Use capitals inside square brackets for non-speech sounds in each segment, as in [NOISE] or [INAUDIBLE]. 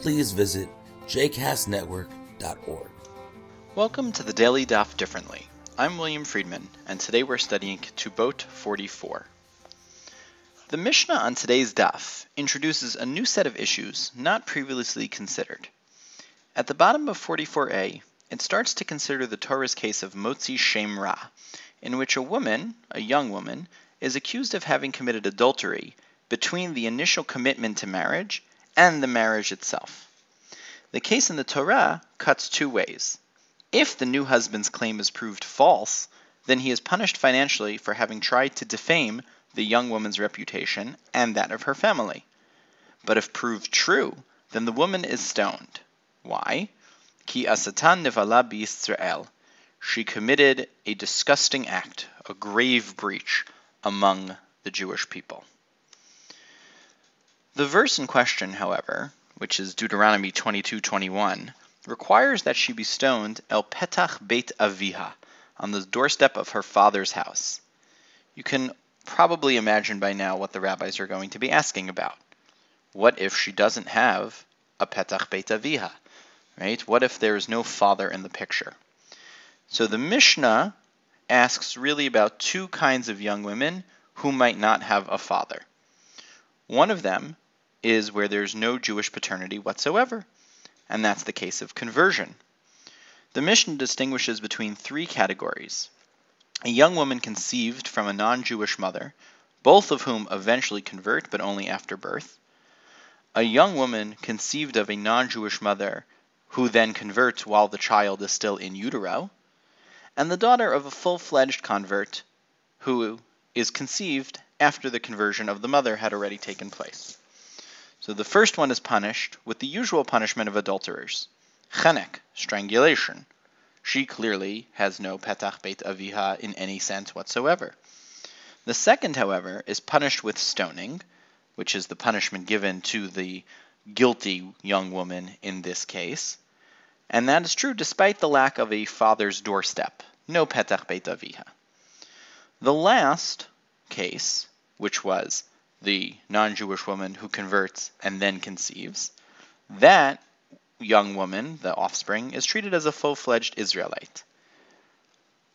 please visit jcastnetwork.org. Welcome to the Daily Daf Differently. I'm William Friedman, and today we're studying Ketubot 44. The Mishnah on today's Daf introduces a new set of issues not previously considered. At the bottom of 44a, it starts to consider the Torah's case of Motzi Shem Ra, in which a woman, a young woman, is accused of having committed adultery between the initial commitment to marriage and the marriage itself. The case in the Torah cuts two ways. If the new husband's claim is proved false, then he is punished financially for having tried to defame the young woman's reputation and that of her family. But if proved true, then the woman is stoned. Why? Ki asatan nivala Israel. She committed a disgusting act, a grave breach among the Jewish people. The verse in question, however, which is Deuteronomy 22:21, requires that she be stoned el petach beit aviha, on the doorstep of her father's house. You can probably imagine by now what the rabbis are going to be asking about. What if she doesn't have a petach beit aviha? Right? What if there is no father in the picture? So the Mishnah asks really about two kinds of young women who might not have a father. One of them is where there's no Jewish paternity whatsoever, and that's the case of conversion. The Mishnah distinguishes between three categories a young woman conceived from a non Jewish mother, both of whom eventually convert, but only after birth, a young woman conceived of a non Jewish mother who then converts while the child is still in utero, and the daughter of a full fledged convert who is conceived after the conversion of the mother had already taken place. So the first one is punished with the usual punishment of adulterers. Chenek, strangulation. She clearly has no petach beit aviha in any sense whatsoever. The second, however, is punished with stoning, which is the punishment given to the guilty young woman in this case. And that is true despite the lack of a father's doorstep. No petach beit aviha. The last case, which was the non Jewish woman who converts and then conceives, that young woman, the offspring, is treated as a full fledged Israelite.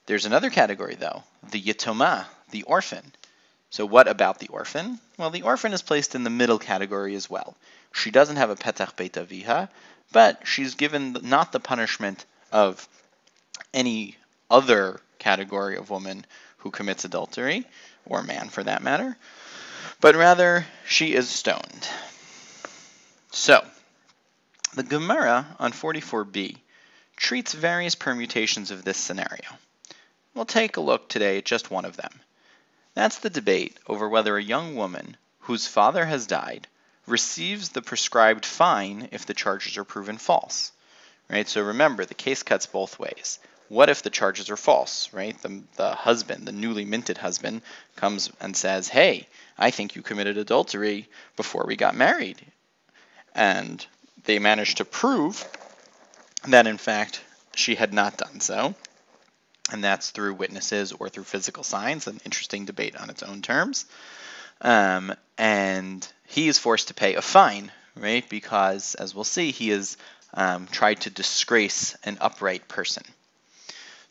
There's another category, though the Yitoma, the orphan. So, what about the orphan? Well, the orphan is placed in the middle category as well. She doesn't have a Petach Beit Aviha, but she's given not the punishment of any other category of woman who commits adultery, or man for that matter, but rather she is stoned. So, the Gemara on 44b treats various permutations of this scenario. We'll take a look today at just one of them. That's the debate over whether a young woman whose father has died receives the prescribed fine if the charges are proven false. Right? So remember, the case cuts both ways. What if the charges are false, right? The, the husband, the newly minted husband, comes and says, Hey, I think you committed adultery before we got married. And they managed to prove that, in fact, she had not done so. And that's through witnesses or through physical signs, an interesting debate on its own terms. Um, and he is forced to pay a fine, right? Because, as we'll see, he has um, tried to disgrace an upright person.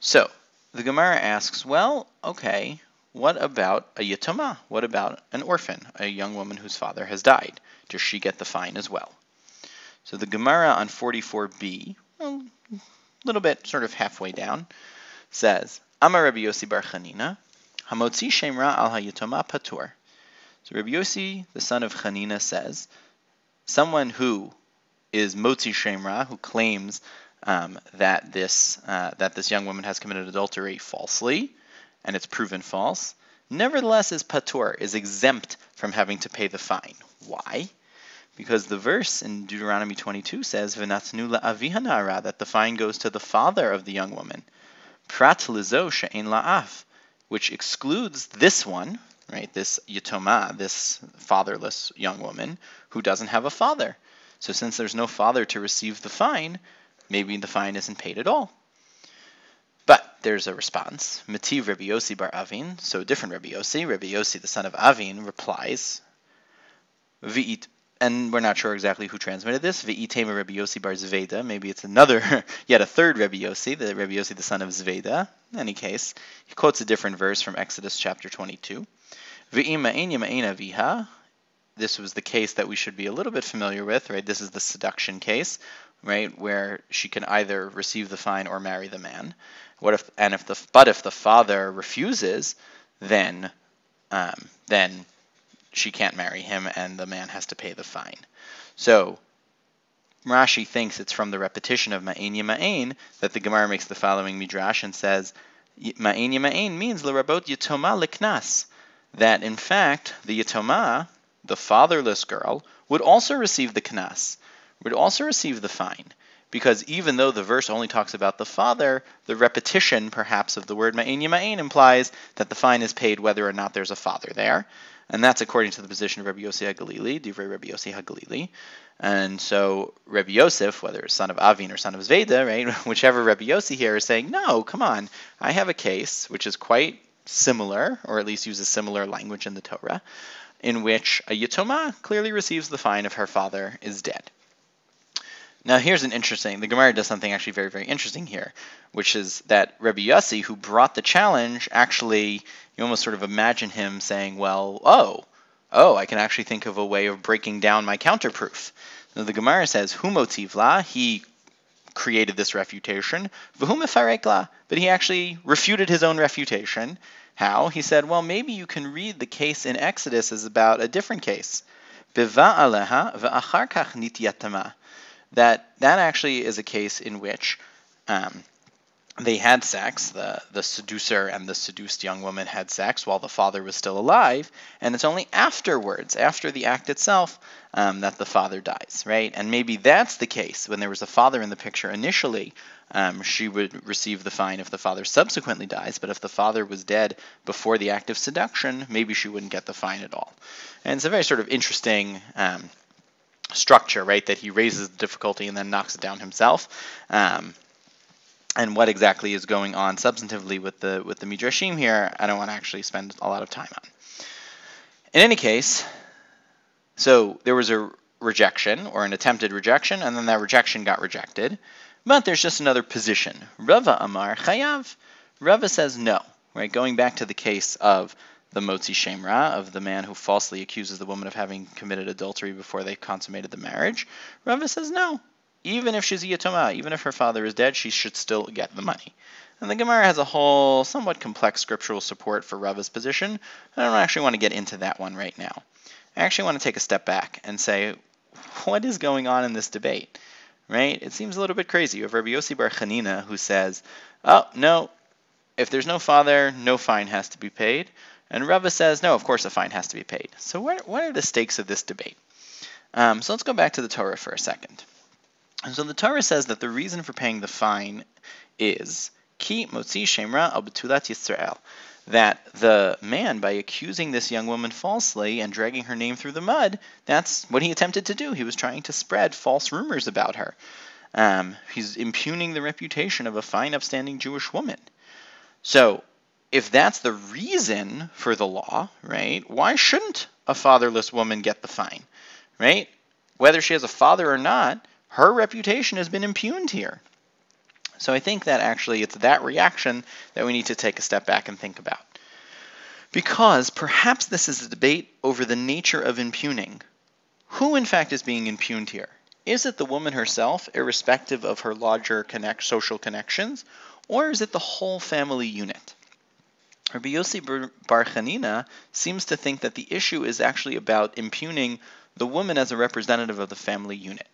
So, the Gemara asks, well, okay, what about a yatoma? What about an orphan, a young woman whose father has died? Does she get the fine as well? So the Gemara on 44b, a little bit sort of halfway down, says, Amar Rabbi Yossi Bar Chanina, Hamotzi Shemra al Hayatoma Patur. So Rabbi Yossi, the son of Chanina, says, someone who is Motzi Shemra, who claims um, that this uh, that this young woman has committed adultery falsely, and it's proven false, nevertheless is patur, is exempt from having to pay the fine. Why? because the verse in Deuteronomy 22 says, "V'natnu la'avihanara," that the fine goes to the father of the young woman. Prat lizo she'en la'af, which excludes this one, right? This yatoma, this fatherless young woman who doesn't have a father. So since there's no father to receive the fine, maybe the fine isn't paid at all. But there's a response. Mati Rabbi Yossi bar Avin, so different. Rabbi Yossi, the son of Avin, replies, V'it, and we're not sure exactly who transmitted this. V'itema Rabbi Yossi bar Zveda. Maybe it's another, [LAUGHS] yet a third Rabbi Yossi, the Rabbi Yossi, the son of Zveda. In any case, he quotes a different verse from Exodus chapter 22. V'ima viha. This was the case that we should be a little bit familiar with, right? This is the seduction case, right, where she can either receive the fine or marry the man. What if and if the but if the father refuses, then um, then she can't marry him and the man has to pay the fine. So Rashi thinks it's from the repetition of Ma'in Yama'in that the Gemara makes the following midrash and says Ma'in Yama'in means l'rabot yitoma liknas that in fact the yitoma, the fatherless girl, would also receive the knas, would also receive the fine because even though the verse only talks about the father, the repetition perhaps of the word ma'in yama'in implies that the fine is paid whether or not there's a father there. And that's according to the position of Rabbi Yossi HaGalili, Divrei Rabbi Yossi HaGalili. And so Rabbi Yosef, whether it's son of Avin or son of Zveda, right, [LAUGHS] whichever Rabbi Yossi here is saying, no, come on, I have a case which is quite similar, or at least uses similar language in the Torah, in which a Yitoma clearly receives the fine if her father is dead. Now, here's an interesting. The Gemara does something actually very, very interesting here, which is that Rabbi Yossi, who brought the challenge, actually, you almost sort of imagine him saying, "Well, oh, oh, I can actually think of a way of breaking down my counterproof." Now, the Gemara says, "Humotivla." He created this refutation, but he actually refuted his own refutation. How? He said, well, maybe you can read the case in Exodus as about a different case that that actually is a case in which um, they had sex, the, the seducer and the seduced young woman had sex while the father was still alive, and it's only afterwards, after the act itself, um, that the father dies, right? And maybe that's the case. When there was a father in the picture initially, um, she would receive the fine if the father subsequently dies, but if the father was dead before the act of seduction, maybe she wouldn't get the fine at all. And it's a very sort of interesting um, structure, right? That he raises the difficulty and then knocks it down himself. Um, and what exactly is going on substantively with the with the midrashim here, I don't want to actually spend a lot of time on. In any case, so there was a rejection or an attempted rejection, and then that rejection got rejected. But there's just another position. Rava Amar Chayav. Rava says no. Right, going back to the case of the Motzi Shemra, of the man who falsely accuses the woman of having committed adultery before they consummated the marriage, Rava says no. Even if she's a Yatoma, even if her father is dead, she should still get the money. And the Gemara has a whole, somewhat complex scriptural support for Rava's position. I don't actually want to get into that one right now. I actually want to take a step back and say, what is going on in this debate? Right? It seems a little bit crazy. You have Rabbi Yossi Bar Chanina who says, oh, no, if there's no father, no fine has to be paid. And Rava says, no, of course a fine has to be paid. So what, what are the stakes of this debate? Um, so let's go back to the Torah for a second. And so the Torah says that the reason for paying the fine is ki motzi shemra al betulat Yisrael, that the man, by accusing this young woman falsely and dragging her name through the mud, that's what he attempted to do. He was trying to spread false rumors about her. Um, he's impugning the reputation of a fine, upstanding Jewish woman. So if that's the reason for the law, right, why shouldn't a fatherless woman get the fine, right? Whether she has a father or not, her reputation has been impugned here. So I think that actually it's that reaction that we need to take a step back and think about. Because perhaps this is a debate over the nature of impugning. Who, in fact, is being impugned here? Is it the woman herself, irrespective of her larger connect, social connections, or is it the whole family unit? Rabbi Yossi Bar Chanina seems to think that the issue is actually about impugning the woman as a representative of the family unit.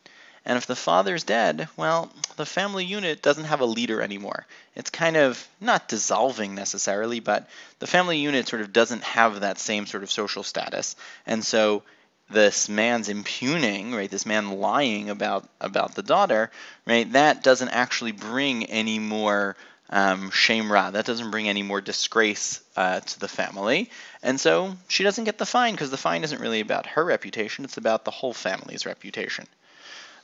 And if the father's dead, well, the family unit doesn't have a leader anymore. It's kind of not dissolving necessarily, but the family unit sort of doesn't have that same sort of social status. And so this man's impugning, right, this man lying about about the daughter, right, that doesn't actually bring any more um, shame ra. That doesn't bring any more disgrace uh, to the family, and so she doesn't get the fine because the fine isn't really about her reputation; it's about the whole family's reputation.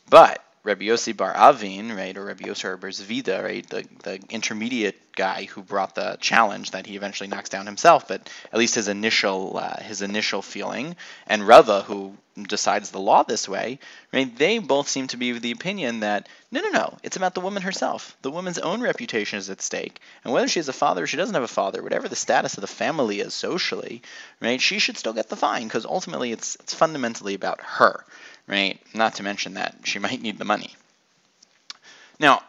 But Rabbi Yossi Bar Avin, right, or Rabbi Yossi Bar Zvida, right, the, the intermediate guy who brought the challenge that he eventually knocks down himself, but at least his initial uh, his initial feeling, and Rava, who decides the law this way, right, they both seem to be of the opinion that no, no, no, it's about the woman herself. The woman's own reputation is at stake, and whether she has a father or she doesn't have a father, whatever the status of the family is socially, right, she should still get the fine because ultimately it's it's fundamentally about her right? Not to mention that she might need the money. Now,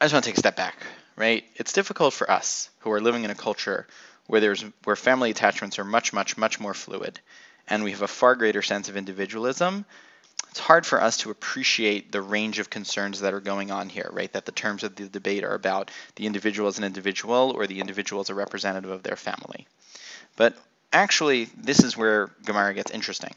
I just want to take a step back, right? It's difficult for us who are living in a culture where there's where family attachments are much, much, much more fluid, and we have a far greater sense of individualism. It's hard for us to appreciate the range of concerns that are going on here, right? That the terms of the debate are about the individual as an individual or the individual as a representative of their family. But actually, this is where Gemara gets interesting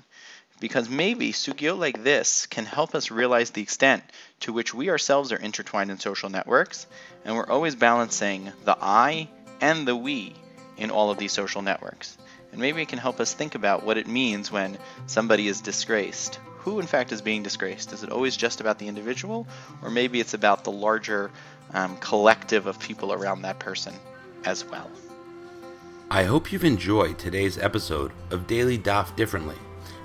because maybe sugya like this can help us realize the extent to which we ourselves are intertwined in social networks, and we're always balancing the I and the we in all of these social networks. And maybe it can help us think about what it means when somebody is disgraced. Who, in fact, is being disgraced? Is it always just about the individual, or maybe it's about the larger um, collective of people around that person as well? I hope you've enjoyed today's episode of Daily Daf Differently